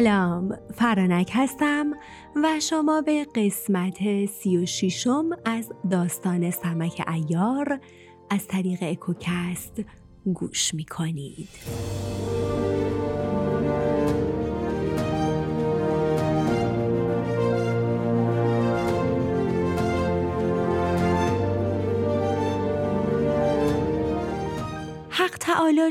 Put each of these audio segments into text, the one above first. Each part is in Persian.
سلام فرانک هستم و شما به قسمت سی و شیشم از داستان سمک ایار از طریق اکوکست گوش می کنید.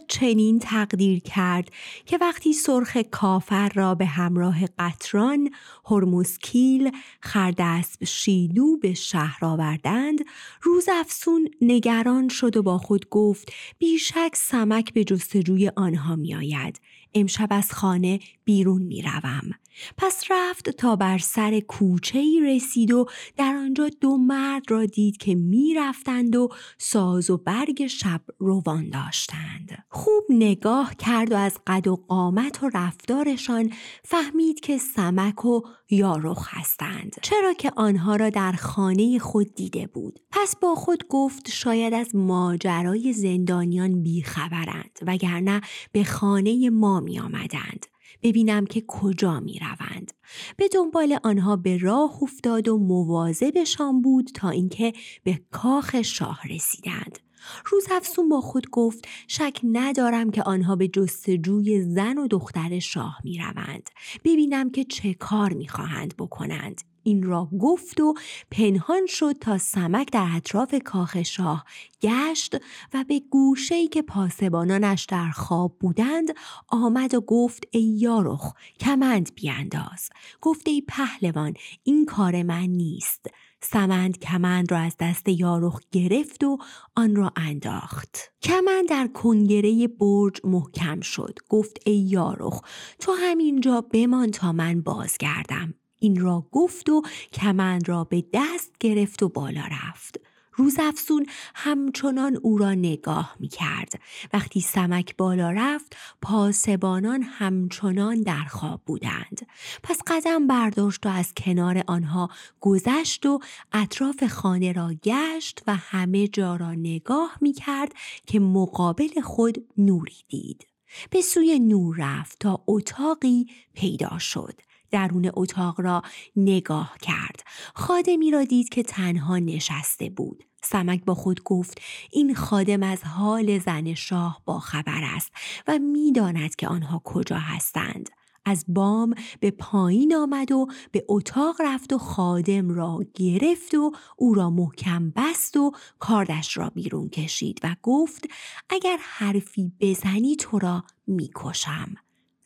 چنین تقدیر کرد که وقتی سرخ کافر را به همراه قطران هرموسکیل خردسب شیدو به شهر آوردند روز افسون نگران شد و با خود گفت بیشک سمک به جستجوی آنها میآید امشب از خانه بیرون می روم. پس رفت تا بر سر کوچه ای رسید و در آنجا دو مرد را دید که می رفتند و ساز و برگ شب روان داشتند. خوب نگاه کرد و از قد و قامت و رفتارشان فهمید که سمک و یارخ هستند. چرا که آنها را در خانه خود دیده بود. پس با خود گفت شاید از ماجرای زندانیان بیخبرند وگرنه به خانه ما می آمدند ببینم که کجا می روند. به دنبال آنها به راه افتاد و مواظبشان بود تا اینکه به کاخ شاه رسیدند. روز افسون با خود گفت شک ندارم که آنها به جستجوی زن و دختر شاه می روند. ببینم که چه کار می خواهند بکنند. این را گفت و پنهان شد تا سمک در اطراف کاخ شاه گشت و به گوشه که پاسبانانش در خواب بودند آمد و گفت ای یارخ کمند بیانداز. گفت ای پهلوان این کار من نیست. سمند کمند را از دست یارخ گرفت و آن را انداخت. کمند در کنگره برج محکم شد. گفت ای یارخ تو همینجا بمان تا من بازگردم. این را گفت و کمند را به دست گرفت و بالا رفت روز افسون همچنان او را نگاه می کرد. وقتی سمک بالا رفت پاسبانان همچنان در خواب بودند. پس قدم برداشت و از کنار آنها گذشت و اطراف خانه را گشت و همه جا را نگاه می کرد که مقابل خود نوری دید. به سوی نور رفت تا اتاقی پیدا شد. درون اتاق را نگاه کرد. خادمی را دید که تنها نشسته بود. سمک با خود گفت این خادم از حال زن شاه با خبر است و می‌داند که آنها کجا هستند. از بام به پایین آمد و به اتاق رفت و خادم را گرفت و او را محکم بست و کاردش را بیرون کشید و گفت اگر حرفی بزنی تو را می‌کشم.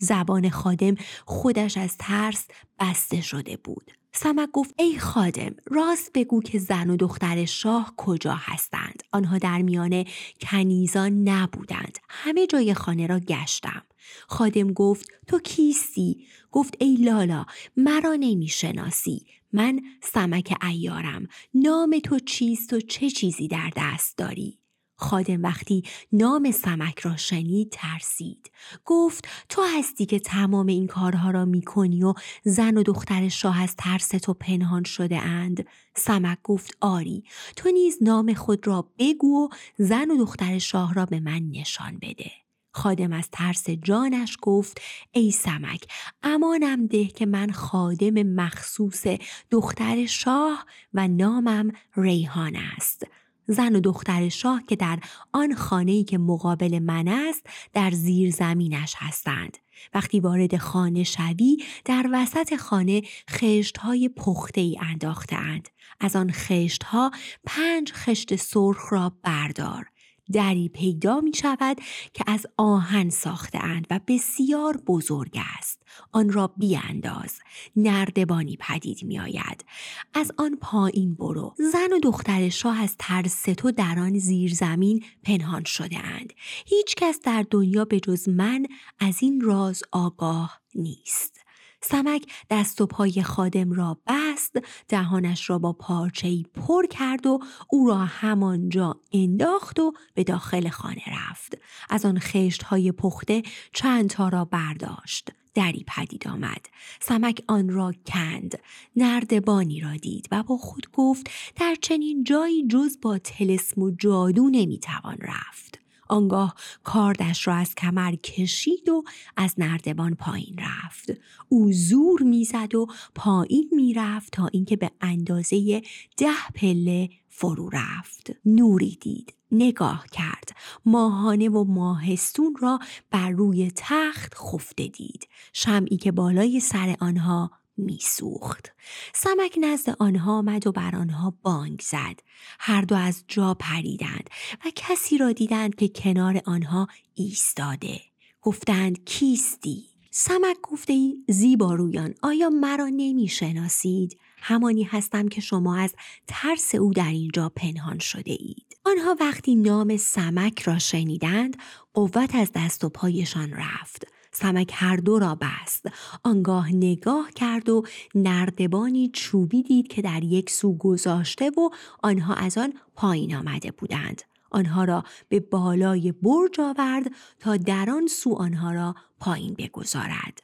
زبان خادم خودش از ترس بسته شده بود. سمک گفت ای خادم راست بگو که زن و دختر شاه کجا هستند. آنها در میان کنیزان نبودند. همه جای خانه را گشتم. خادم گفت تو کیستی؟ گفت ای لالا مرا نمی‌شناسی. من سمک ایارم نام تو چیست و چه چیزی در دست داری؟ خادم وقتی نام سمک را شنید ترسید. گفت تو هستی که تمام این کارها را می‌کنی و زن و دختر شاه از ترس تو پنهان شده اند؟ سمک گفت آری. تو نیز نام خود را بگو و زن و دختر شاه را به من نشان بده. خادم از ترس جانش گفت ای سمک امانم ده که من خادم مخصوص دختر شاه و نامم ریحان است. زن و دختر شاه که در آن خانه‌ای که مقابل من است در زیر زمینش هستند. وقتی وارد خانه شوی در وسط خانه خشت های پخته ای انداختند. از آن خشت ها پنج خشت سرخ را بردار. دری پیدا می شود که از آهن ساخته اند و بسیار بزرگ است. آن را بیانداز. نردبانی پدید می آید. از آن پایین برو. زن و دختر شاه از ترس تو در آن زیر زمین پنهان شده اند. هیچ کس در دنیا به جز من از این راز آگاه نیست. سمک دست و پای خادم را بست دهانش را با پارچهی پر کرد و او را همانجا انداخت و به داخل خانه رفت. از آن خشت های پخته چند تا را برداشت. دری پدید آمد. سمک آن را کند. نردبانی را دید و با خود گفت در چنین جایی جز با تلسم و جادو نمی‌توان رفت. آنگاه کاردش را از کمر کشید و از نردبان پایین رفت. او زور می‌زد و پایین می‌رفت تا اینکه به اندازه ده پله فرو رفت. نوری دید نگاه کرد. ماهانه و ماهستون را بر روی تخت خفته دید. شمعی که بالای سر آنها میسوخت سمک نزد آنها آمد و بر آنها بانگ زد هر دو از جا پریدند و کسی را دیدند که کنار آنها ایستاده گفتند کیستی سمک گفته ای زیبا رویان آیا مرا نمی شناسید؟ همانی هستم که شما از ترس او در اینجا پنهان شده اید. آنها وقتی نام سمک را شنیدند قوت از دست و پایشان رفت. سمک هر دو را بست. آنگاه نگاه کرد و نردبانی چوبی دید که در یک سو گذاشته و آنها از آن پایین آمده بودند. آنها را به بالای برج آورد تا در آن سو آنها را پایین بگذارد.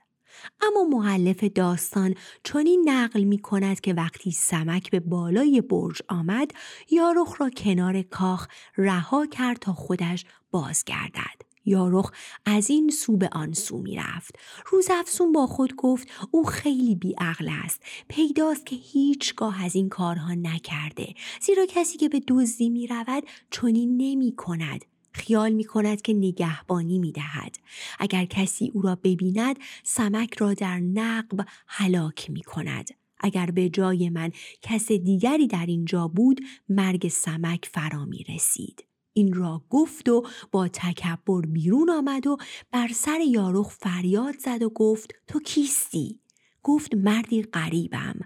اما معلف داستان چنین نقل می کند که وقتی سمک به بالای برج آمد یارخ را کنار کاخ رها کرد تا خودش بازگردد. یارخ از این سو به آن سو می رفت. افسون با خود گفت او خیلی بیعقل است. پیداست که هیچگاه از این کارها نکرده. زیرا کسی که به دزدی می رود چنین نمی کند. خیال می کند که نگهبانی می دهد. اگر کسی او را ببیند سمک را در نقب هلاک می کند. اگر به جای من کس دیگری در اینجا بود مرگ سمک فرا می رسید. این را گفت و با تکبر بیرون آمد و بر سر یارخ فریاد زد و گفت تو کیستی؟ گفت مردی غریبم.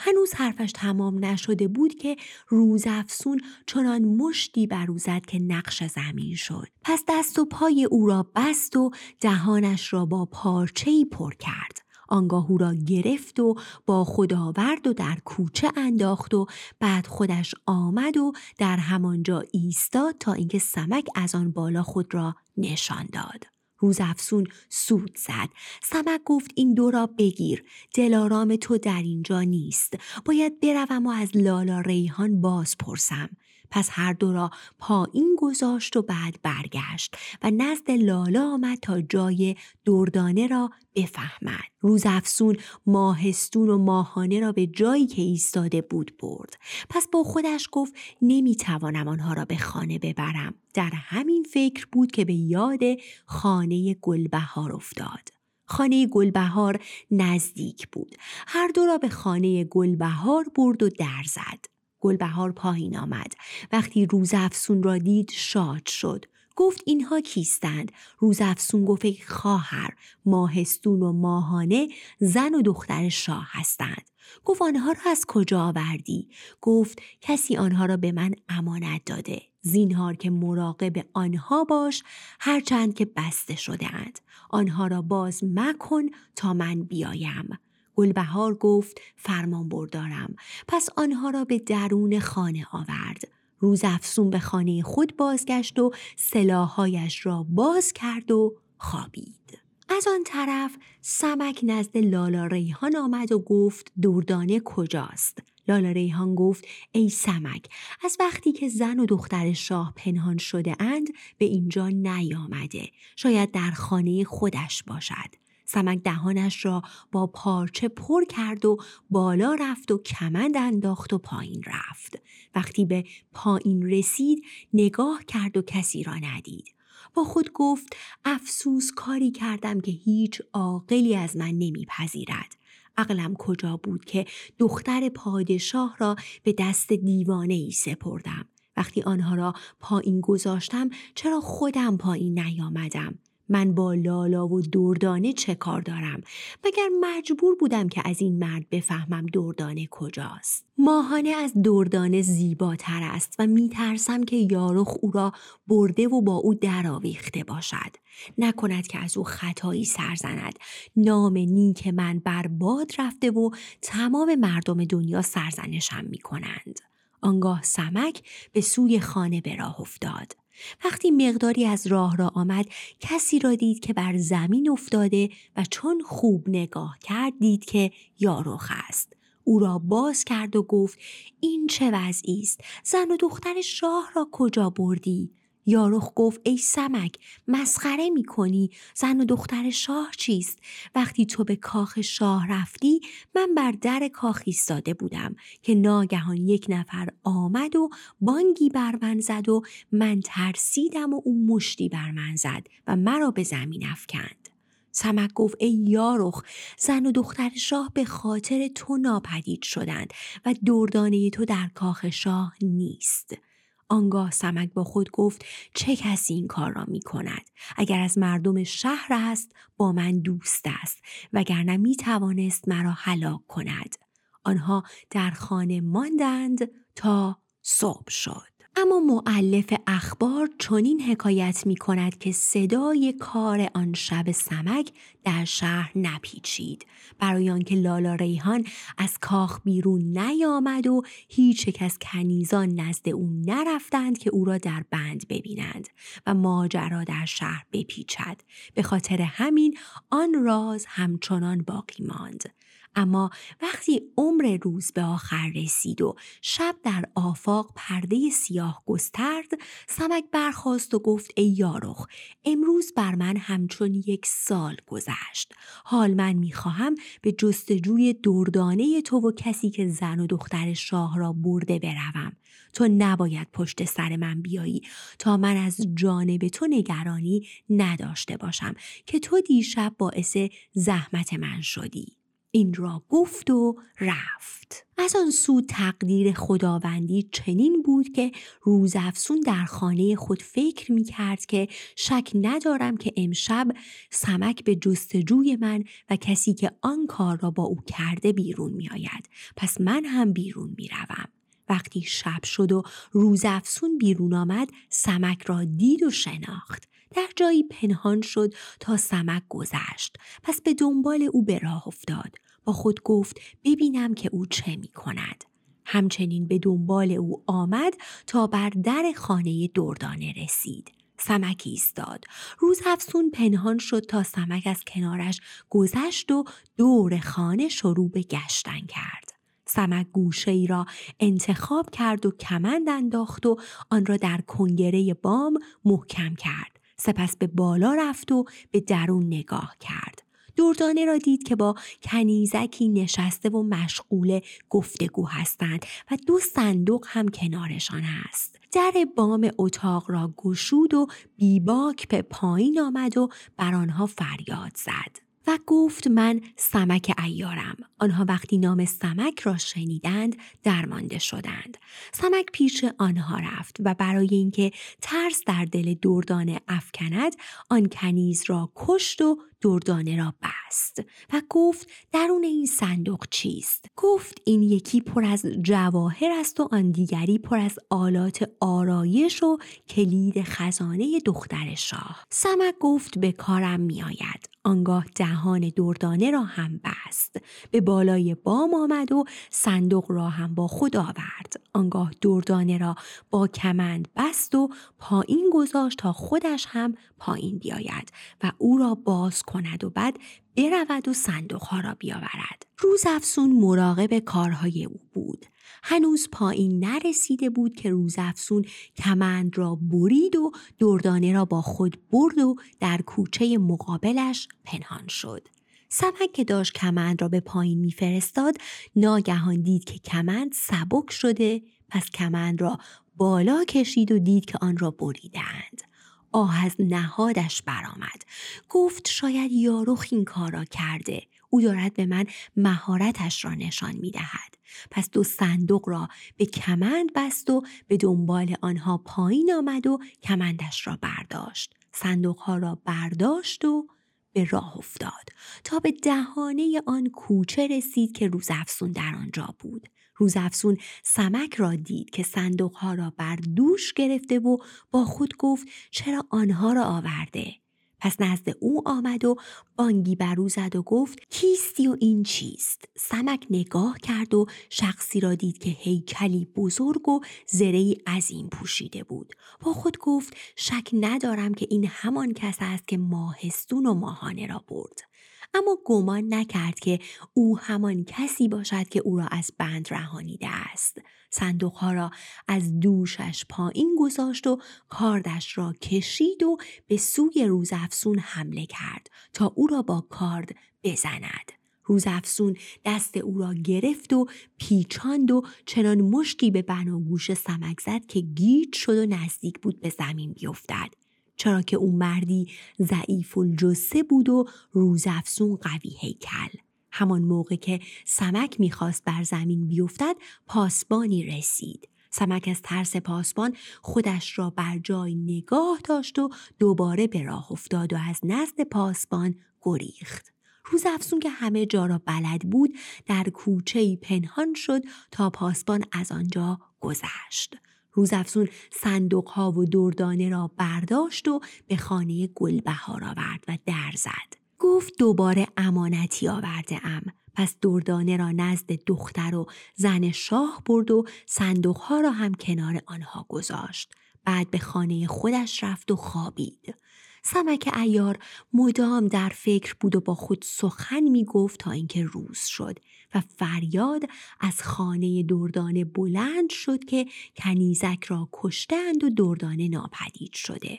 هنوز حرفش تمام نشده بود که روز افسون چنان مشتی بر او زد که نقش زمین شد. پس دست و پای او را بست و دهانش را با پارچه‌ای پر کرد. آنگاه او را گرفت و با خود آورد و در کوچه انداخت و بعد خودش آمد و در همانجا ایستاد تا اینکه سمک از آن بالا خود را نشان داد. روز افسون سود زد. سمک گفت این دو را بگیر. دلارام تو در اینجا نیست. باید بروم و از لالا ریحان باز پرسم. پس هر دو را پایین گذاشت و بعد برگشت و نزد لالا آمد تا جای دردانه را بفهمد. روز افسون ماهستون و ماهانه را به جایی که ایستاده بود برد. پس با خودش گفت نمی‌توانم آنها را به خانه ببرم. در همین فکر بود که به یاد خانه گلبهار افتاد. خانه گلبهار نزدیک بود. هر دو را به خانه گلبهار برد و در زد. گلبهار پایین آمد. وقتی روز افسون را دید شاد شد. گفت اینها کیستند؟ روز افسون گفت ای خواهر ماهستون و ماهانه زن و دختر شاه هستند. گفت آنها را از کجا آوردی؟ گفت کسی آنها را به من امانت داده. زینهار که مراقب آنها باش هرچند که بسته شده اند آنها را باز مکن تا من بیایم. گلبهار گفت فرمان بردارم. پس آنها را به درون خانه آورد. روز افسون به خانه خود بازگشت و سلاحهایش را باز کرد و خوابید. از آن طرف سمک نزد لالا ریحان آمد و گفت دردانه کجاست؟ لالا ریحان گفت ای سمک از وقتی که زن و دختر شاه پنهان شده اند به اینجا نیامده. شاید در خانه خودش باشد. سمک دهانش را با پارچه پر کرد و بالا رفت و کمند انداخت و پایین رفت. وقتی به پایین رسید نگاه کرد و کسی را ندید. با خود گفت افسوس کاری کردم که هیچ عاقلی از من نمیپذیرد. عقلم کجا بود که دختر پادشاه را به دست دیوانه ای سپردم. وقتی آنها را پایین گذاشتم چرا خودم پایین نیامدم من با لالا و دردانه چه کار دارم؟ مگر مجبور بودم که از این مرد بفهمم دردانه کجاست؟ ماهانه از دردانه زیباتر است و میترسم که یارخ او را برده و با او درآویخته باشد. نکند که از او خطایی سرزند. نام نیک من برباد رفته و تمام مردم دنیا سرزنشم می‌کنند. آنگاه سمک به سوی خانه به راه افتاد. وقتی مقداری از راه را آمد کسی را دید که بر زمین افتاده و چون خوب نگاه کرد دید که یارخ است. او را باز کرد و گفت این چه وضعی است؟ زن و دختر شاه را کجا بردی؟ یارخ گفت ای سمک مسخره می کنی زن و دختر شاه چیست؟ وقتی تو به کاخ شاه رفتی من بر در کاخ ایستاده بودم که ناگهان یک نفر آمد و بانگی بر من زد و من ترسیدم و او مشتی بر من زد و مرا به زمین افکند. سمک گفت ای یارخ زن و دختر شاه به خاطر تو ناپدید شدند و دردانه تو در کاخ شاه نیست. آنگاه سمک با خود گفت چه کسی این کار را می کند؟ اگر از مردم شهر است با من دوست است وگرنه می توانست مرا هلاک کند. آنها در خانه ماندند تا صبح شد. اما معلف اخبار چنین حکایت می کند که صدای کار آن شب سمک در شهر نپیچید. برای آنکه لالا ریحان از کاخ بیرون نیامد و هیچ یک از کنیزان نزد او نرفتند که او را در بند ببینند و ماجرا در شهر بپیچد. به خاطر همین آن راز همچنان باقی ماند. اما وقتی عمر روز به آخر رسید و شب در آفاق پرده سیاه گسترد سمک برخواست و گفت ای یارخ امروز بر من همچون یک سال گذشت. حال من می‌خواهم به جستجوی دردانه تو و کسی که زن و دختر شاه را برده بروم. تو نباید پشت سر من بیایی تا من از جانب تو نگرانی نداشته باشم که تو دیشب باعث زحمت من شدی. این را گفت و رفت از آن سو تقدیر خداوندی چنین بود که روزافسون در خانه خود فکر می کرد که شک ندارم که امشب سمک به جستجوی من و کسی که آن کار را با او کرده بیرون می آید. پس من هم بیرون می روم. وقتی شب شد و روزافسون بیرون آمد سمک را دید و شناخت در جایی پنهان شد تا سمک گذشت. پس به دنبال او به راه افتاد. با خود گفت ببینم که او چه می کند همچنین به دنبال او آمد تا بر در خانه دردانه رسید. سمک ایستاد. روز افسون پنهان شد تا سمک از کنارش گذشت و دور خانه شروع به گشتن کرد. سمک گوشه ای را انتخاب کرد و کمند انداخت و آن را در کنگره بام محکم کرد. سپس به بالا رفت و به درون نگاه کرد. دردانه را دید که با کنیزکی نشسته و مشغول گفتگو هستند و دو صندوق هم کنارشان است. در بام اتاق را گشود و بیباک به پایین آمد و بر آنها فریاد زد. و گفت من سمک ایارم. آنها وقتی نام سمک را شنیدند درمانده شدند. سمک پیش آنها رفت و برای اینکه ترس در دل دردانه افکند آن کنیز را کشت و دردانه را بست و گفت درون این صندوق چیست؟ گفت این یکی پر از جواهر است و آن دیگری پر از آلات آرایش و کلید خزانه دختر شاه. سمک گفت به کارم میآید. آنگاه دهان دردانه را هم بست. به بالای بام آمد و صندوق را هم با خود آورد. آنگاه دردانه را با کمند بست و پایین گذاشت تا خودش هم پایین بیاید و او را باز کند و بعد برود و صندوق ها را بیاورد. روز افسون مراقب کارهای او بود. هنوز پایین نرسیده بود که روز افسون کمند را برید و دردانه را با خود برد و در کوچه مقابلش پنهان شد. سمک که داشت کمند را به پایین میفرستاد ناگهان دید که کمند سبک شده پس کمند را بالا کشید و دید که آن را بریدند. آه از نهادش برآمد گفت شاید یاروخ این کار را کرده او دارد به من مهارتش را نشان می دهد. پس دو صندوق را به کمند بست و به دنبال آنها پایین آمد و کمندش را برداشت. صندوق ها را برداشت و به راه افتاد تا به دهانه آن کوچه رسید که روزافزون در آنجا بود. روزافزون سمک را دید که صندوقها را بر دوش گرفته و با خود گفت چرا آنها را آورده. پس نزد او آمد و بانگی بر او زد و گفت کیستی و این چیست؟ سمک نگاه کرد و شخصی را دید که هیکلی بزرگ و زره عظیم پوشیده بود. با خود گفت شک ندارم که این همان کس است که ماهستون و ماهانه را برد. اما گمان نکرد که او همان کسی باشد که او را از بند رهانیده است. صندوقها را از دوشش پایین گذاشت و کاردش را کشید و به سوی روزافسون حمله کرد تا او را با کارد بزند. روزافسون دست او را گرفت و پیچاند و چنان مشتی به بناگوش سمک زد که گیج شد و نزدیک بود به زمین بیفتد. چرا که او مردی ضعیف الجثه بود و روزافزون قوی هیکل. همان موقع که سمک می‌خواست بر زمین بیفتد پاسبانی رسید. سمک از ترس پاسبان خودش را بر جای نگاه داشت و دوباره به راه افتاد و از نزد پاسبان گریخت. روز افسون که همه جا را بلد بود در کوچه پنهان شد تا پاسبان از آنجا گذشت. روزافزون صندوق ها و دردانه را برداشت و به خانه گلبهار آورد و در زد. گفت دوباره امانتی آورده ام. پس دردانه را نزد دختر و زن شاه برد و صندوق ها را هم کنار آنها گذاشت. بعد به خانه خودش رفت و خوابید. سمک ایار مدام در فکر بود و با خود سخن می گفت تا اینکه روز شد و فریاد از خانه دردانه بلند شد که کنیزک را کشتند و دردانه ناپدید شده.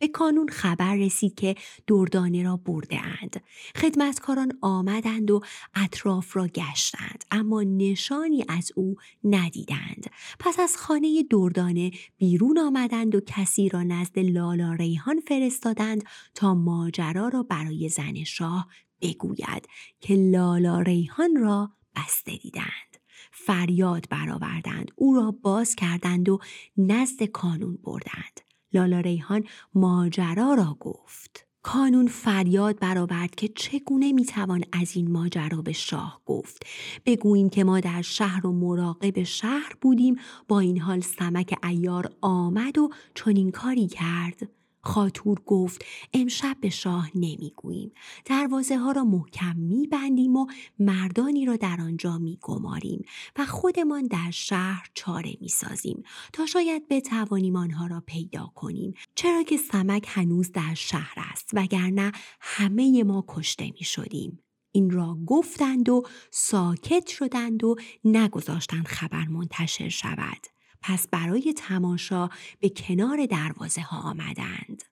به کانون خبر رسید که دردانه را برده اند. خدمتکاران آمدند و اطراف را گشتند اما نشانی از او ندیدند. پس از خانه دردانه بیرون آمدند و کسی را نزد لالا ریحان فرستادند تا ماجرا را برای زن شاه بگوید که لالا ریحان را بسته دیدند. فریاد برآوردند او را باز کردند و نزد کانون بردند. لالا ریحان ماجرا را گفت. کانون فریاد برآورد که چگونه می‌توان از این ماجرا به شاه گفت بگوییم که ما در شهر و مراقب شهر بودیم با این حال سمک ایار آمد و چنین کاری کرد خاطور گفت امشب به شاه نمی‌گوییم دروازه ها را محکم میبندیم و مردانی را در آنجا میگماریم و خودمان در شهر چاره می‌سازیم تا شاید بتوانیم آنها را پیدا کنیم چرا که سمک هنوز در شهر است وگرنه همه ما کشته می شدیم. این را گفتند و ساکت شدند و نگذاشتند خبر منتشر شود. پس برای تماشا به کنار دروازه ها آمدند.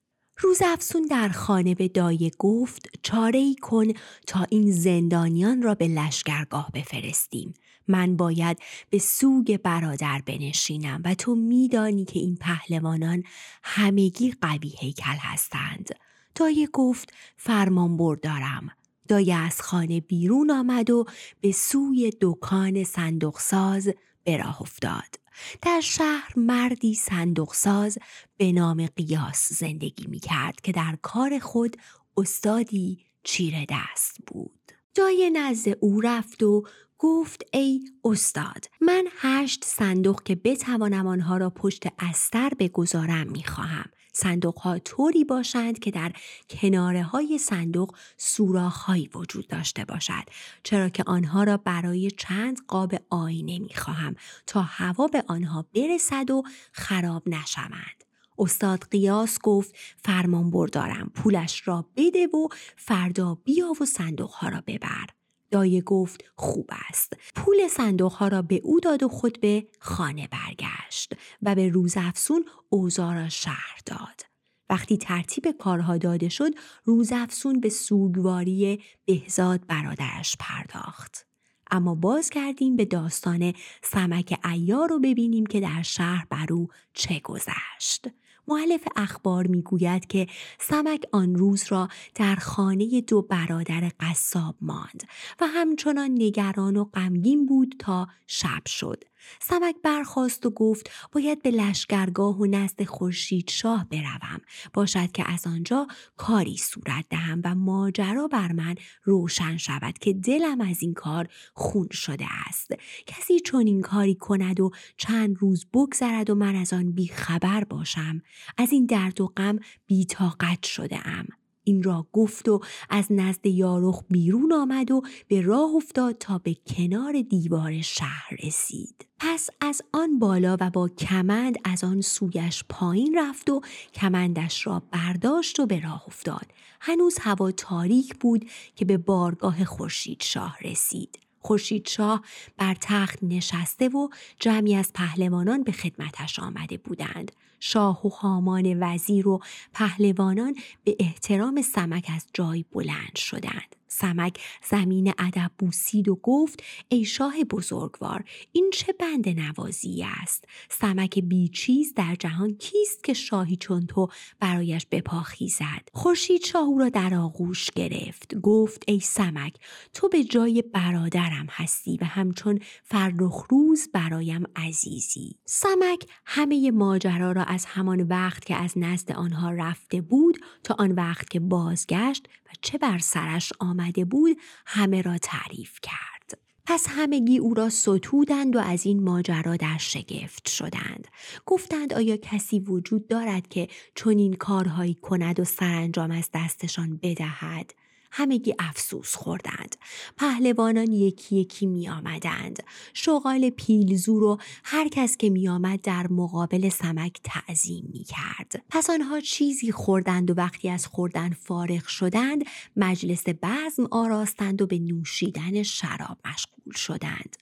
روز افسون در خانه به دایه گفت چاره ای کن تا این زندانیان را به لشگرگاه بفرستیم. من باید به سوگ برادر بنشینم و تو میدانی که این پهلوانان همگی قوی هیکل هستند. دایه گفت فرمان بردارم. دایه از خانه بیرون آمد و به سوی دکان صندوقساز به راه افتاد. در شهر مردی صندوقساز به نام قیاس زندگی می کرد که در کار خود استادی چیره دست بود. جای نزد او رفت و گفت ای استاد من هشت صندوق که بتوانم آنها را پشت استر بگذارم می‌خواهم صندوق ها طوری باشند که در کناره های صندوق سوراخ وجود داشته باشد چرا که آنها را برای چند قاب آینه می خواهم تا هوا به آنها برسد و خراب نشوند. استاد قیاس گفت فرمان بردارم پولش را بده و فردا بیا و صندوق ها را ببر. دایه گفت خوب است. پول صندوق ها را به او داد و خود به خانه برگشت و به روز افسون را شهر داد. وقتی ترتیب کارها داده شد روز افسون به سوگواری بهزاد برادرش پرداخت. اما باز کردیم به داستان سمک ایار رو ببینیم که در شهر بر او چه گذشت. معلف اخبار می‌گوید که سمک آن روز را در خانه دو برادر قصاب ماند و همچنان نگران و غمگین بود تا شب شد. سمک برخواست و گفت باید به لشگرگاه و نزد خورشید شاه بروم. باشد که از آنجا کاری صورت دهم و ماجرا بر من روشن شود که دلم از این کار خون شده است. کسی چون این کاری کند و چند روز بگذرد و من از آن بیخبر باشم. از این درد و غم بیتاقت شده ام. این را گفت و از نزد یارخ بیرون آمد و به راه افتاد تا به کنار دیوار شهر رسید. پس از آن بالا و با کمند از آن سویش پایین رفت و کمندش را برداشت و به راه افتاد. هنوز هوا تاریک بود که به بارگاه خورشید شاه رسید. خورشید شاه بر تخت نشسته و جمعی از پهلوانان به خدمتش آمده بودند. شاه و خامان وزیر و پهلوانان به احترام سمک از جای بلند شدند. سمک زمین ادب بوسید و گفت ای شاه بزرگوار این چه بند نوازی است؟ سمک بیچیز در جهان کیست که شاهی چون تو برایش بپا خیزد خورشید شاه او را در آغوش گرفت گفت ای سمک تو به جای برادرم هستی و همچون فرخ روز برایم عزیزی. سمک همه ماجرا را از همان وقت که از نزد آنها رفته بود تا آن وقت که بازگشت و چه بر سرش آمده بود همه را تعریف کرد. پس همگی او را ستودند و از این ماجرا در شگفت شدند. گفتند آیا کسی وجود دارد که چنین کارهایی کند و سرانجام از دستشان بدهد؟ همگی افسوس خوردند. پهلوانان یکی یکی می آمدند. شغال پیلزور و هر کس که می آمد در مقابل سمک تعظیم می کرد. پس آنها چیزی خوردند و وقتی از خوردن فارغ شدند مجلس بزم آراستند و به نوشیدن شراب مشغول شدند.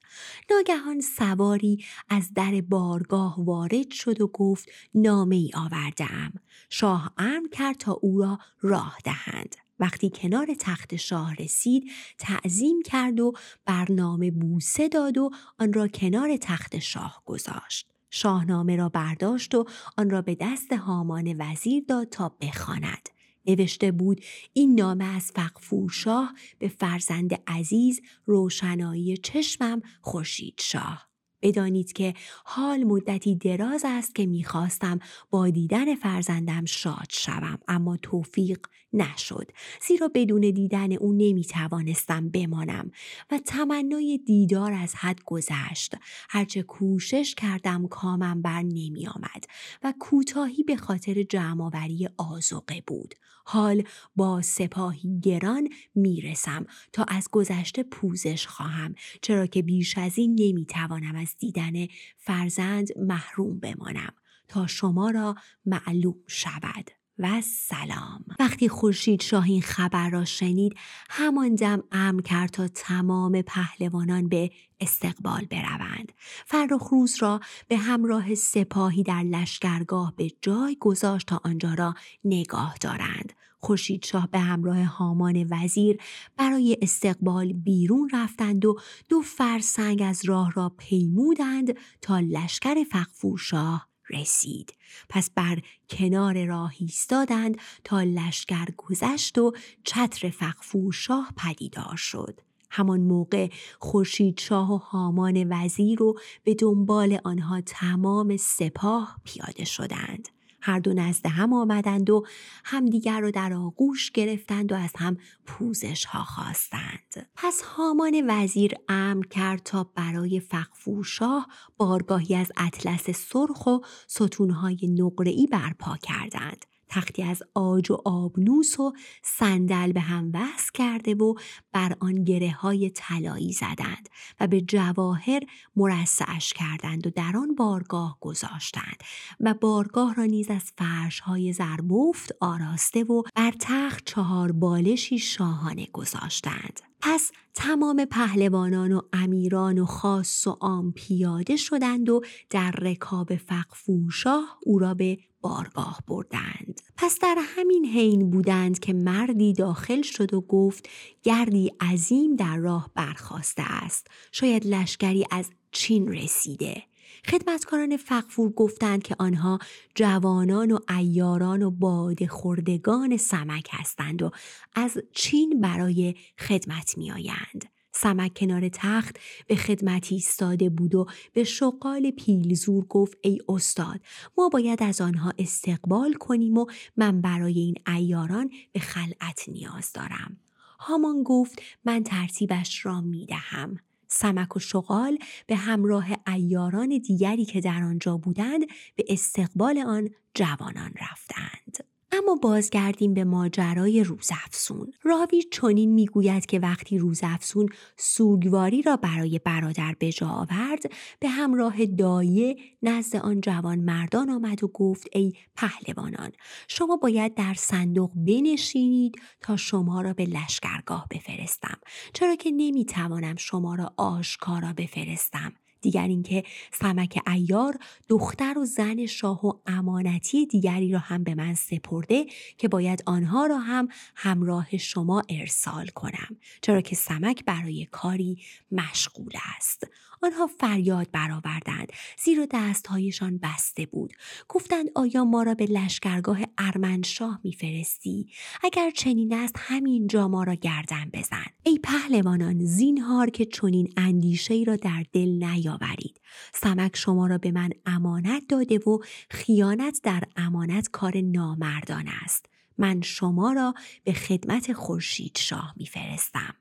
ناگهان سواری از در بارگاه وارد شد و گفت نامه ای آوردم. شاه امر کرد تا او را راه دهند. وقتی کنار تخت شاه رسید تعظیم کرد و برنامه بوسه داد و آن را کنار تخت شاه گذاشت. شاهنامه را برداشت و آن را به دست هامان وزیر داد تا بخواند. نوشته بود این نامه از فقفور شاه به فرزند عزیز روشنایی چشمم خورشید شاه. بدانید که حال مدتی دراز است که می‌خواستم با دیدن فرزندم شاد شوم اما توفیق نشد. زیرا بدون دیدن او نمی‌توانستم بمانم و تمنای دیدار از حد گذشت. هرچه کوشش کردم کامم بر نمی آمد و کوتاهی به خاطر جمعآوری آزوقه بود. حال با سپاهی گران می‌رسم تا از گذشته پوزش خواهم چرا که بیش از این نمی‌توانم از دیدن فرزند محروم بمانم. تا شما را معلوم شود و سلام. وقتی خورشید شاه این خبر را شنید همان دم امر کرد تا تمام پهلوانان به استقبال بروند. فرخ روز را به همراه سپاهی در لشکرگاه به جای گذاشت تا آنجا را نگاه دارند. خورشید شاه به همراه هامان وزیر برای استقبال بیرون رفتند و دو فرسنگ از راه را پیمودند تا لشکر فقفور شاه رسید. پس بر کنار راه ایستادند تا لشکر گذشت و چتر فقفور شاه پدیدار شد. همان موقع خورشید شاه و هامان وزیر و به دنبال آنها تمام سپاه پیاده شدند. هر دو نزد هم آمدند و همدیگر را در آغوش گرفتند و از هم پوزش ها خواستند. پس هامان وزیر امر کرد تا برای فقفور شاه بارگاهی از اطلس سرخ و ستونهای نقره‌ای برپا کردند. تختی از آج و آبنوس و صندل به هم وصل کرده و بر آن گره های طلایی زدند و به جواهر مرسعش کردند و در آن بارگاه گذاشتند و بارگاه را نیز از فرش های زربفت آراسته و بر تخت چهار بالشی شاهانه گذاشتند. پس تمام پهلوانان و امیران و خاص و عام پیاده شدند و در رکاب فقفوشاه او را به بارگاه بردند. پس در همین حین بودند که مردی داخل شد و گفت گردی عظیم در راه برخواسته است. شاید لشکری از چین رسیده. خدمتکاران فقفور گفتند که آنها جوانان و ایاران و باد خوردگان سمک هستند و از چین برای خدمت می آیند. سمک کنار تخت به خدمت ایستاده بود و به شقال پیلزور گفت ای استاد ما باید از آنها استقبال کنیم و من برای این ایاران به خلعت نیاز دارم. هامان گفت من ترتیبش را می دهم. سمک و شغال به همراه ایاران دیگری که در آنجا بودند به استقبال آن جوانان رفتند. اما بازگردیم به ماجرای روزافسون راوی چنین می‌گوید که وقتی روزافسون سوگواری را برای برادر به جا آورد به همراه دایه نزد آن جوان مردان آمد و گفت ای پهلوانان شما باید در صندوق بنشینید تا شما را به لشکرگاه بفرستم. چرا که نمی‌توانم شما را آشکارا بفرستم. دیگر اینکه سمک ایار دختر و زن شاه و امانتی دیگری را هم به من سپرده که باید آنها را هم همراه شما ارسال کنم. چرا که سمک برای کاری مشغول است. آنها فریاد برآوردند. زیرا دستهایشان بسته بود. گفتند آیا ما را به لشکرگاه ارمنشاه میفرستی؟ اگر چنین است همینجا ما را گردن بزن. ای پهلوانان زینهار که چنین اندیشه ای را در دل نیاورید. سمک شما را به من امانت داده و خیانت در امانت کار نامردان است. من شما را به خدمت خورشید شاه میفرستم.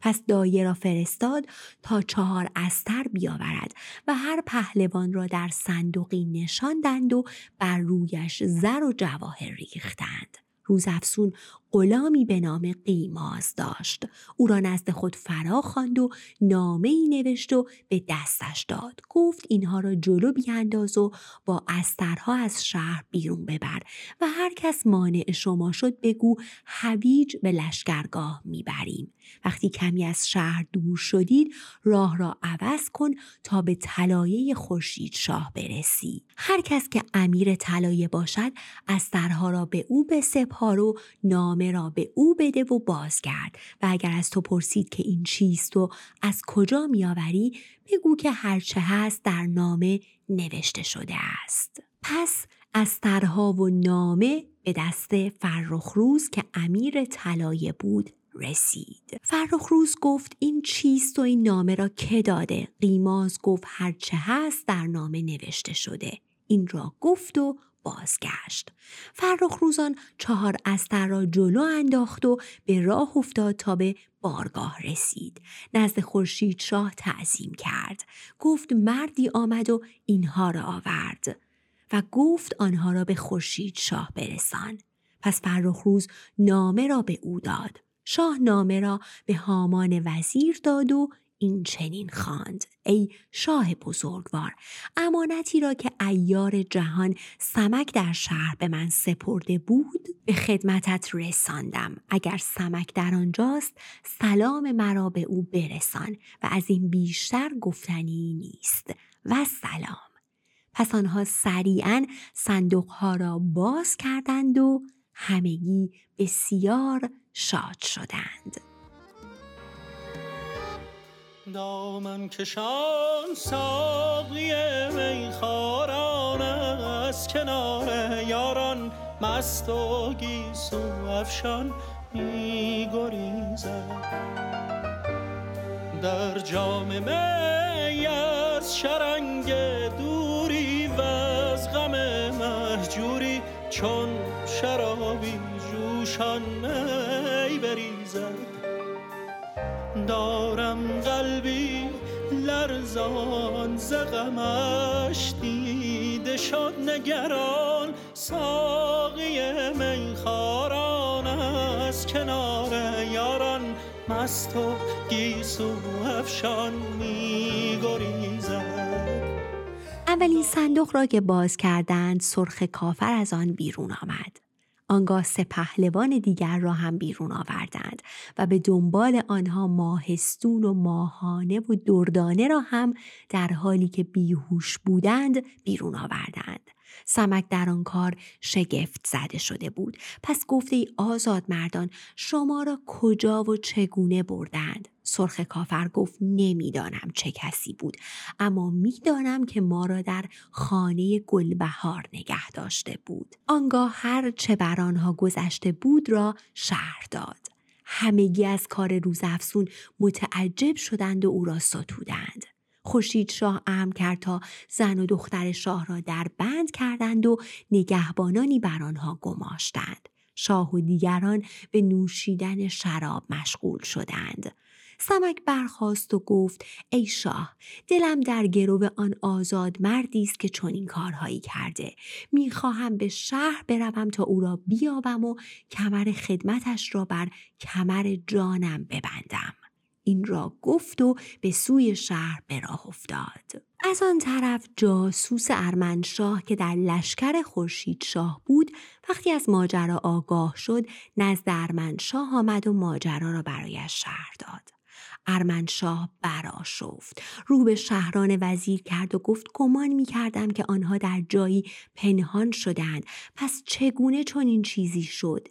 پس دایه را فرستاد تا چهار استر بیاورد و هر پهلوان را در صندوقی نشاندند و بر رویش زر و جواهر ریختند. روزافسون غلامی به نام قیماز داشت. او را نزد خود فرا خواند و نامه ای نوشت و به دستش داد. گفت اینها را جلو بیانداز و با استرها از شهر بیرون ببر و هر کس مانع شما شد بگو هویج به لشکرگاه می‌بریم. وقتی کمی از شهر دور شدید راه را عوض کن تا به طلایه خورشید شاه برسی. هر کس که امیر طلایه باشد استرها را به او بسپار و نام نامه را به او بده و بازگرد و اگر از تو پرسید که این چیست و از کجا میآوری بگو که هرچه هست در نامه نوشته شده است. پس از ترها و نامه به دست فرخروز که امیر طلایه بود رسید. فرخروز گفت این چیست و این نامه را که داده؟ قیماز گفت هرچه هست در نامه نوشته شده. این را گفت و بازگشت. فرخ روزان چهار استر را جلو انداخت و به راه افتاد تا به بارگاه رسید. نزد خورشید شاه تعظیم کرد. گفت مردی آمد و اینها را آورد و گفت آنها را به خورشید شاه برسان. پس فرخ روز نامه را به او داد. شاه نامه را به هامان وزیر داد و این چنین خواند. ای شاه بزرگوار امانتی را که ایار جهان سمک در شهر به من سپرده بود به خدمتت رساندم. اگر سمک در آنجاست سلام مرا به او برسان و از این بیشتر گفتنی نیست. و سلام. پس آنها سریعا صندوقها را باز کردند و همگی بسیار شاد شدند. دامن کشان ساقی میخاران از کنار یاران. مست و گیسو افشان میگریزد در جام می از شرنگ دوری و از غم محجوری چون شرابی جوشان می بریزد. دارم قلبی لرزان زغمش دیده شد نگران. ساقی میخاران از کنار یاران. مست و گیسو افشان میگریزد اولین صندوق را که باز کردند سرخ کافر از آن بیرون آمد. آنگاه سه پهلوان دیگر را هم بیرون آوردند و به دنبال آنها ماهستون و ماهانه و دردانه را هم در حالی که بیهوش بودند بیرون آوردند. سمک در آن کار شگفت زده شده بود پس گفته ای آزاد مردان شما را کجا و چگونه بردند سرخ کافر گفت نمی‌دانم چه کسی بود اما می‌دانم که ما را در خانه گلبهار نگه داشته بود. آنگاه هر چه بر آنها گذشته بود را شهر داد. همگی از کار روزافسون متعجب شدند و او را ستودند. خورشید شاه امر کرد تا زن و دختر شاه را در بند کردند و نگهبانانی بر آنها گماشتند. شاه و دیگران به نوشیدن شراب مشغول شدند. سمک برخاست و گفت ای شاه دلم در گرو آن آزاد مردی است که چنین کارهایی کرده. می‌خواهم به شهر بروم تا او را بیابم و کمر خدمتش را بر کمر جانم ببندم. این را گفت و به سوی شهر به راه افتاد. از آن طرف جاسوس ارمنشاه که در لشکر خورشید شاه بود وقتی از ماجرا آگاه شد نزد ارمنشاه آمد و ماجرا را برایش شهر داد. ارمنشاه براشفت رو به شهران وزیر کرد و گفت گمان می کردم که آنها در جایی پنهان شدند پس چگونه چنین چیزی شد؟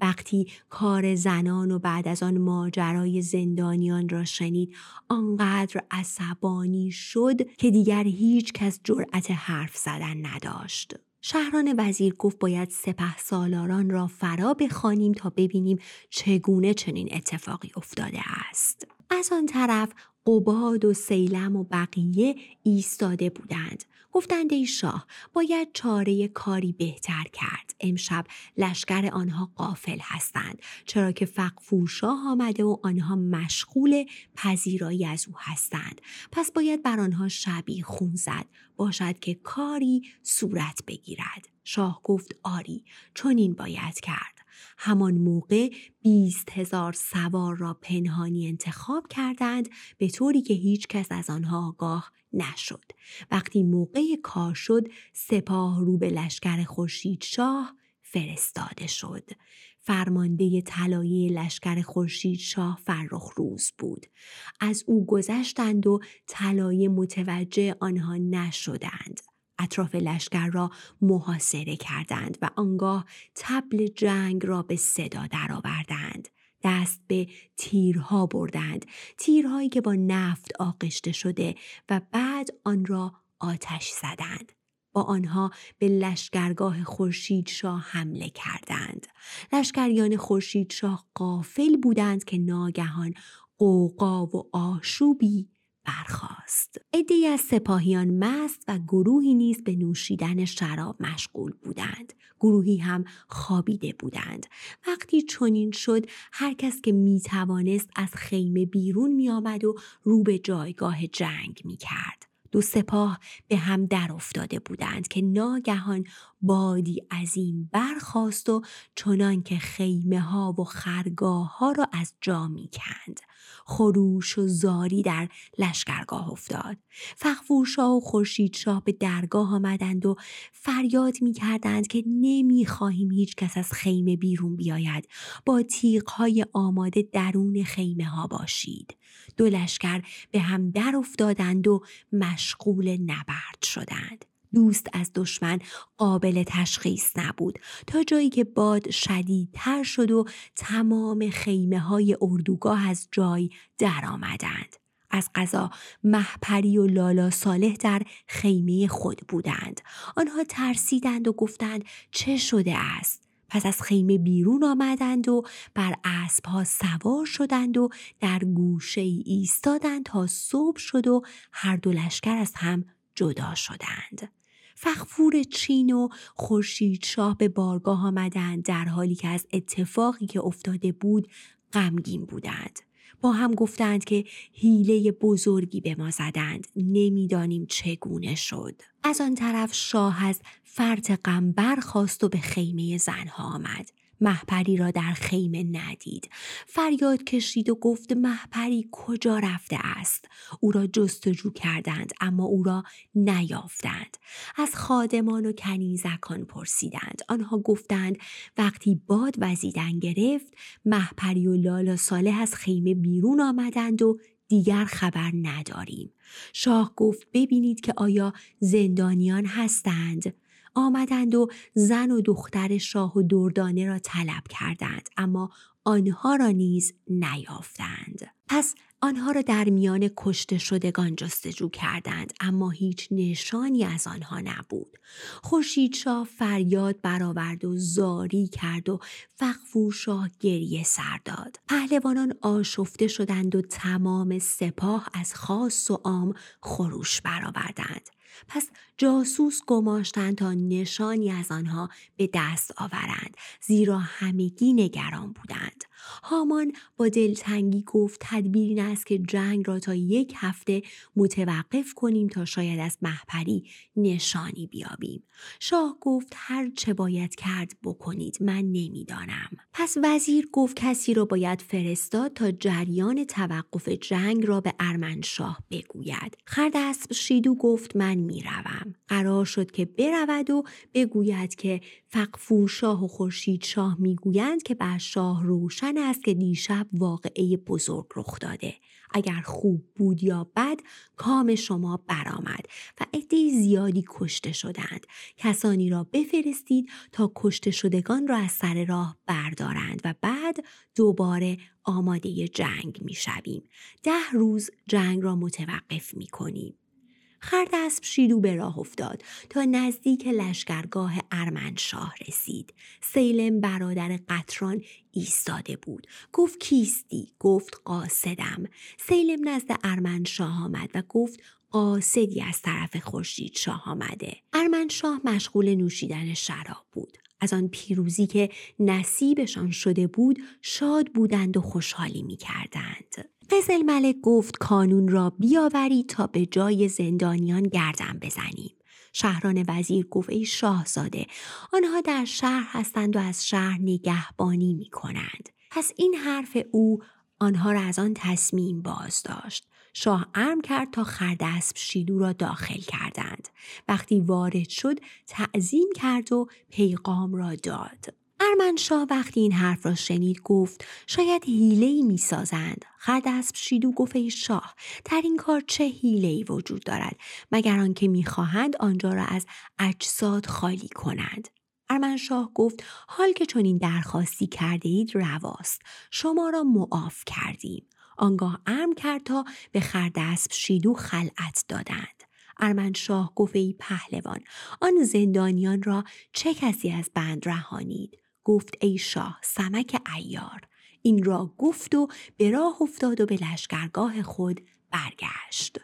وقتی کار زنان و بعد از آن ماجرای زندانیان را شنید آنقدر عصبانی شد که دیگر هیچ کس جرأت حرف زدن نداشت. شهران وزیر گفت باید سپه سالاران را فرا بخوانیم تا ببینیم چگونه چنین اتفاقی افتاده است. از آن طرف قباد و سیلم و بقیه ایستاده بودند گفتند ای شاه باید چاره کاری بهتر کرد. امشب لشکر آنها قافل هستند چرا که فقفور شاه آمده و آنها مشغول پذیرایی از او هستند. پس باید بر آنها شبی خون زد باشد که کاری صورت بگیرد. شاه گفت آری چون این باید کرد. همان موقع بیست هزار سوار را پنهانی انتخاب کردند به طوری که هیچ کس از آنها آگاه نشد. وقتی موقع کار شد سپاه رو به لشکر خورشید شاه فرستاده شد. فرمانده طلایه لشکر خورشید شاه فرخ روز بود. از او گذشتند و طلایه متوجه آنها نشدند. اطراف لشکر را محاصره کردند و آنگاه تبل جنگ را به صدا درآوردند. دست به تیرها بردند تیرهایی که با نفت آغشته شده و بعد آن را آتش زدند با آنها به لشکرگاه خورشید شاه حمله کردند لشکریان خورشید شاه قافل بودند که ناگهان قوقا و آشوبی برخاست. عدهای از سپاهیان مست و گروهی نیز به نوشیدن شراب مشغول بودند. گروهی هم خوابیده بودند. وقتی چنین شد هر کس که می توانست از خیمه بیرون می آمد و رو به جایگاه جنگ می کرد. دو سپاه به هم در افتاده بودند که ناگهان بادی عظیم برخاست و چنان که خیمه ها و خرگاه ها را از جا می کند. خروش و زاری در لشکرگاه افتاد. فخفورشاه و خورشیدشاه به درگاه آمدند و فریاد می کردند که نمی خواهیم هیچ کس از خیمه بیرون بیاید. با تیغ های آماده درون خیمه ها باشید. دو لشکر به هم در افتادند و مشغول نبرد شدند. دوست از دشمن قابل تشخیص نبود تا جایی که باد شدیدتر شد و تمام خیمه های اردوگاه از جای درآمدند. از قضا محپری و لالا صالح در خیمه خود بودند. آنها ترسیدند و گفتند چه شده است؟ پس از خیمه بیرون آمدند و بر اسبها سوار شدند و در گوشه ای ایستادند تا صبح شد و هر دو لشکر از هم جدا شدند. فخفور چین و خورشید شاه به بارگاه آمدند در حالی که از اتفاقی که افتاده بود غمگین بودند. با هم گفتند که حیله بزرگی به ما زدند. نمی‌دانیم چگونه شد. از آن طرف شاه از فرط غم برخواست و به خیمه زنها آمد. محپری را در خیمه ندید. فریاد کشید و گفت محپری کجا رفته است؟ او را جستجو کردند اما او را نیافتند. از خادمان و کنیزکان پرسیدند. آنها گفتند وقتی باد وزیدن گرفت محپری و لالا صالح از خیمه بیرون آمدند و دیگر خبر نداریم. شاه گفت ببینید که آیا زندانیان هستند. آمدند و زن و دختر شاه و دردانه را طلب کردند اما آنها را نیز نیافتند. پس آنها را در میان کشته شدگان جستجو کردند اما هیچ نشانی از آنها نبود. خورشید شاه فریاد برآورد و زاری کرد و فقفور شاه گریه سر داد. پهلوانان آشفته شدند و تمام سپاه از خاص و عام خروش برآوردند. پس جاسوس گماشتند تا نشانی از آنها به دست آورند زیرا همگی نگران بودند. هامان با دلتنگی گفت تدبیر این است که جنگ را تا یک هفته متوقف کنیم تا شاید از محپری نشانی بیابیم. شاه گفت هر چه باید کرد بکنید من نمی‌دانم. پس وزیر گفت کسی را باید فرستاد تا جریان توقف جنگ را به ارمنشاه بگوید. خردسب شیدو گفت من می‌روم قرار شد که برود و بگوید که فقفور شاه و خورشید شاه می‌گویند که بر شاه روشن است که دیشب واقعه بزرگ رخ داده اگر خوب بود یا بد کام شما برآمد و عده زیادی کشته شدند کسانی را بفرستید تا کشته شدگان را از سر راه بردارند و بعد دوباره آماده جنگ می شویم. ده روز جنگ را متوقف می کنیم. خردسب شیدو به راه افتاد تا نزدیک لشکرگاه ارمنشاه رسید. سیلم برادر قطران ایستاده بود. گفت کیستی؟ گفت قاصدم. سیلم نزد ارمنشاه آمد و گفت قاصدی از طرف خورشید شاه آمده. ارمنشاه مشغول نوشیدن شراب بود. از آن پیروزی که نصیبشان شده بود شاد بودند و خوشحالی می کردند. قزل ملک گفت کانون را بیاوری تا به جای زندانیان گردن بزنیم. شهران وزیر گفت ای شاهزاده آنها در شهر هستند و از شهر نگهبانی می کنند. پس این حرف او آنها را از آن تصمیم باز داشت. شاه ارم کرد تا خردسب شیدو را داخل کردند. وقتی وارد شد تعظیم کرد و پیغام را داد. ارمنشاه وقتی این حرف را شنید گفت شاید حیله ای می سازند. خردسب شیدو ای شاه در این کار چه حیله ای وجود دارد؟ مگر آنکه می‌خواهند آنجا را از اجساد خالی کنند. ارمنشاه گفت حال که چون این درخواستی کرده اید رواست. شما را معاف کردیم. آنگاه ارم کرد تا به خردسب شیدو خلعت دادند. ارمنشاه گفت ای پهلوان آن زندانیان را چه کسی از بند رهانید؟ گفت ای شاه سمک ایار این را گفت و به راه افتاد و به لشکرگاه خود برگشت.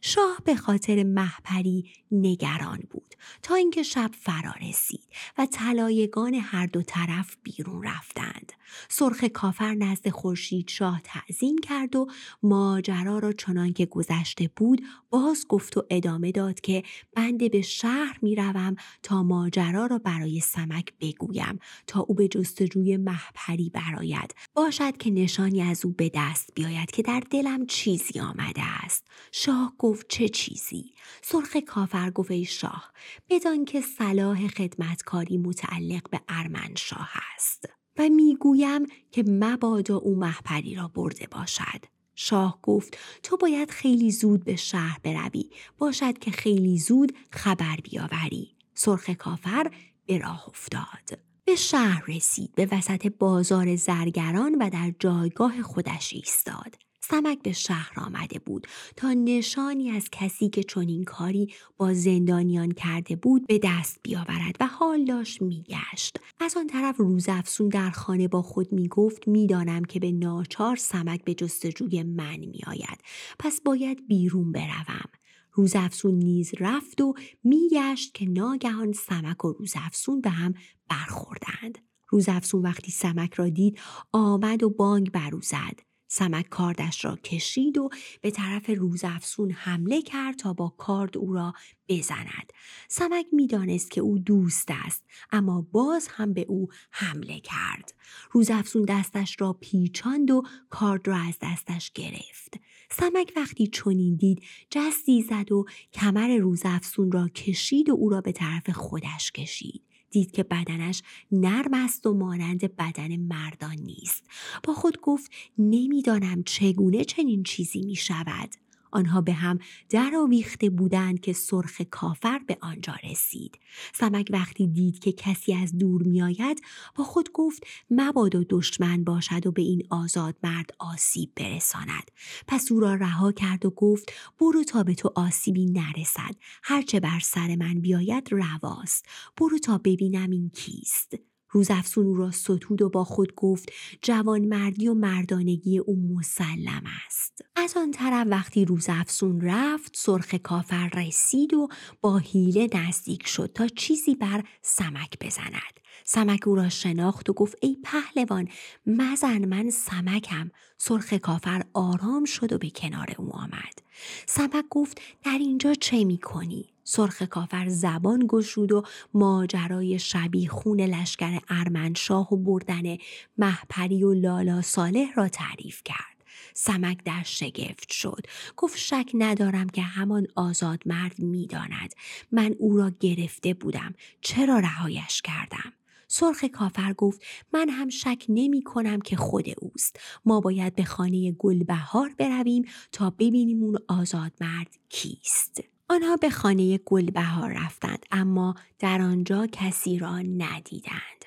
شاه به خاطر محپری نگران بود تا اینکه شب فرا رسید و طلایگان هر دو طرف بیرون رفتند. سرخ کافر نزد خورشید شاه تعظیم کرد و ماجرا را چنان که گذشته بود باز گفت و ادامه داد که بنده به شهر می‌روم تا ماجرا را برای سمک بگویم تا او به جستجوی محپری براید باشد که نشانی از او به دست بیاید که در دلم چیزی آمده است. شاه گفت چه چیزی؟ سرخ کافر گفت شاه بدان که صلاح خدمتکاری متعلق به ارمنشاه است. و می‌گویم که مبادا او محپری را برده باشد. شاه گفت تو باید خیلی زود به شهر بروی. باشد که خیلی زود خبر بیاوری. سرخ کافر به راه افتاد. به شهر رسید به وسط بازار زرگران و در جایگاه خودش ایستاد. سمک به شهر آمده بود. تا نشانی از کسی که چنین کاری با زندانیان کرده بود به دست بیاورد و حال داشت میگشت. از آن طرف روزافسون در خانه با خود می‌گفت می‌دانم که به ناچار سمک به جستجوی من میآید. پس باید بیرون بروم. روزافسون نیز رفت و میگشت که ناگهان سمک و روزافسون به هم برخوردند. روزافسون وقتی سمک را دید آمد و بانگ برو زد. سمک کاردش را کشید و به طرف روزافسون حمله کرد تا با کارد او را بزند. سمک می‌دانست که او دوست است اما باز هم به او حمله کرد. روزافسون دستش را پیچاند و کارد را از دستش گرفت. سمک وقتی چنین دید جستی زد و کمر روزافسون را کشید و او را به طرف خودش کشید. دید که بدنش نرم است و مانند بدن مردان نیست. با خود گفت نمی‌دانم چگونه چنین چیزی می شود آنها به هم درآویخته بودند که سرخ کافر به آنجا رسید. سمک وقتی دید که کسی از دور میآید با خود گفت مبادا دشمن باشد و به این آزاد مرد آسیب برساند. پس او را رها کرد و گفت برو تا به تو آسیبی نرسد. هرچه بر سر من بیاید رواست. برو تا ببینم این کیست. روزافزون او را ستود و با خود گفت جوانمردی و مردانگی او مسلم است. از آن طرف وقتی روزافزون رفت سرخ کافر رسید و با حیله نزدیک شد تا چیزی بر سمک بزند. سمک او را شناخت و گفت ای پهلوان مزن من سمکم. سرخ کافر آرام شد و به کنار او آمد. سمک گفت در اینجا چه می کنی؟ سرخ کافر زبان گشود و ماجرای شبی خون لشکر ارمنشاه و بردن محپری و لالا صالح را تعریف کرد. سمک در شگفت شد. گفت شک ندارم که همان آزاد مرد می‌داند. من او را گرفته بودم. چرا رهایش کردم؟ سرخ کافر گفت من هم شک نمی کنم که خود اوست ما باید به خانه گلبهار برویم تا ببینیم اون آزاد مرد کیست آنها به خانه گلبهار رفتند اما در آنجا کسی را ندیدند.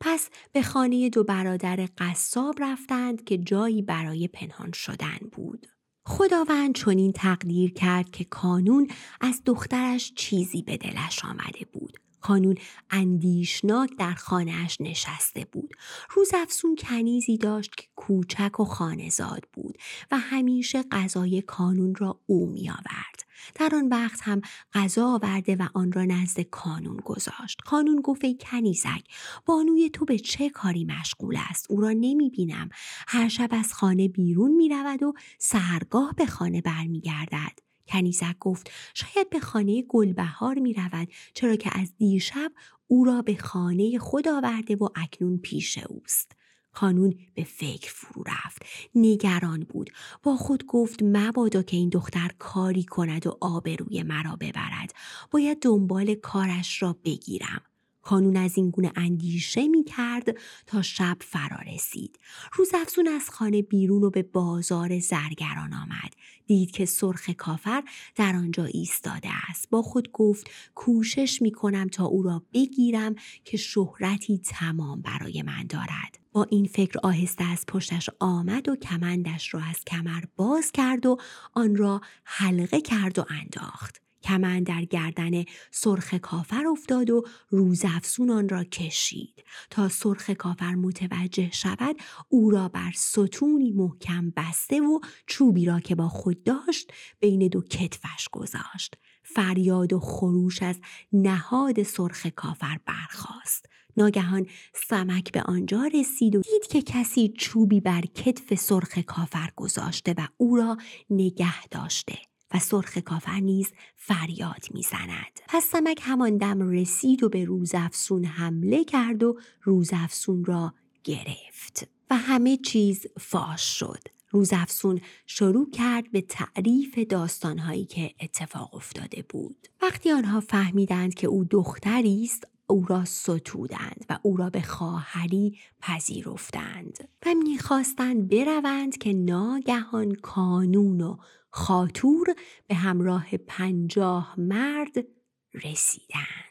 پس به خانه دو برادر قصاب رفتند که جایی برای پنهان شدن بود. خداوند چنین تقدیر کرد که کانون از دخترش چیزی به دلش آمده بود. خانون اندیشناک در خانهاش نشسته بود. روز افسون کنیزی داشت که کوچک و خانهزاد بود و همیشه غذای کانون را او می آورد. در آن وقت هم غذا آورده و آن را نزد کانون گذاشت. کانون گفت ای کنیزک بانوی تو به چه کاری مشغول است؟ او را نمی بینم. هر شب از خانه بیرون می رود و سهرگاه به خانه برمیگردد. کنیزک گفت شاید به خانه گلبهار می رود چرا که از دیشب او را به خانه خود آورده و اکنون پیش اوست. خانون به فکر فرو رفت نگران بود. با خود گفت مبادا که این دختر کاری کند و آبروی مرا ببرد. باید دنبال کارش را بگیرم. کانون از این گونه اندیشه می کرد تا شب فرا رسید. روز افزون از خانه بیرون و به بازار زرگران آمد. دید که سرخ کافر در آنجا ایستاده است. با خود گفت کوشش می کنم تا او را بگیرم که شهرتی تمام برای من دارد. با این فکر آهسته از پشتش آمد و کمندش را از کمر باز کرد و آن را حلقه کرد و انداخت. کمند در گردن سرخ کافر افتاد و روزافزون آن را کشید. تا سرخ کافر متوجه شود او را بر ستونی محکم بسته و چوبی را که با خود داشت بین دو کتفش گذاشت. فریاد و خروش از نهاد سرخ کافر برخاست. ناگهان سمک به آنجا رسید و دید که کسی چوبی بر کتف سرخ کافر گذاشته و او را نگه داشته. و سرخ کافر نیز فریاد می‌زند. پس سمک همان دم رسید و به روزافسون حمله کرد و روزافسون را گرفت و همه چیز فاش شد. روزافسون شروع کرد به تعریف داستانهایی که اتفاق افتاده بود. وقتی آنها فهمیدند که او دختری است او را ستودند و او را به خواهری پذیرفتند و می‌خواستند بروند که ناگهان کانون و خاطور به همراه پنجاه مرد رسیدند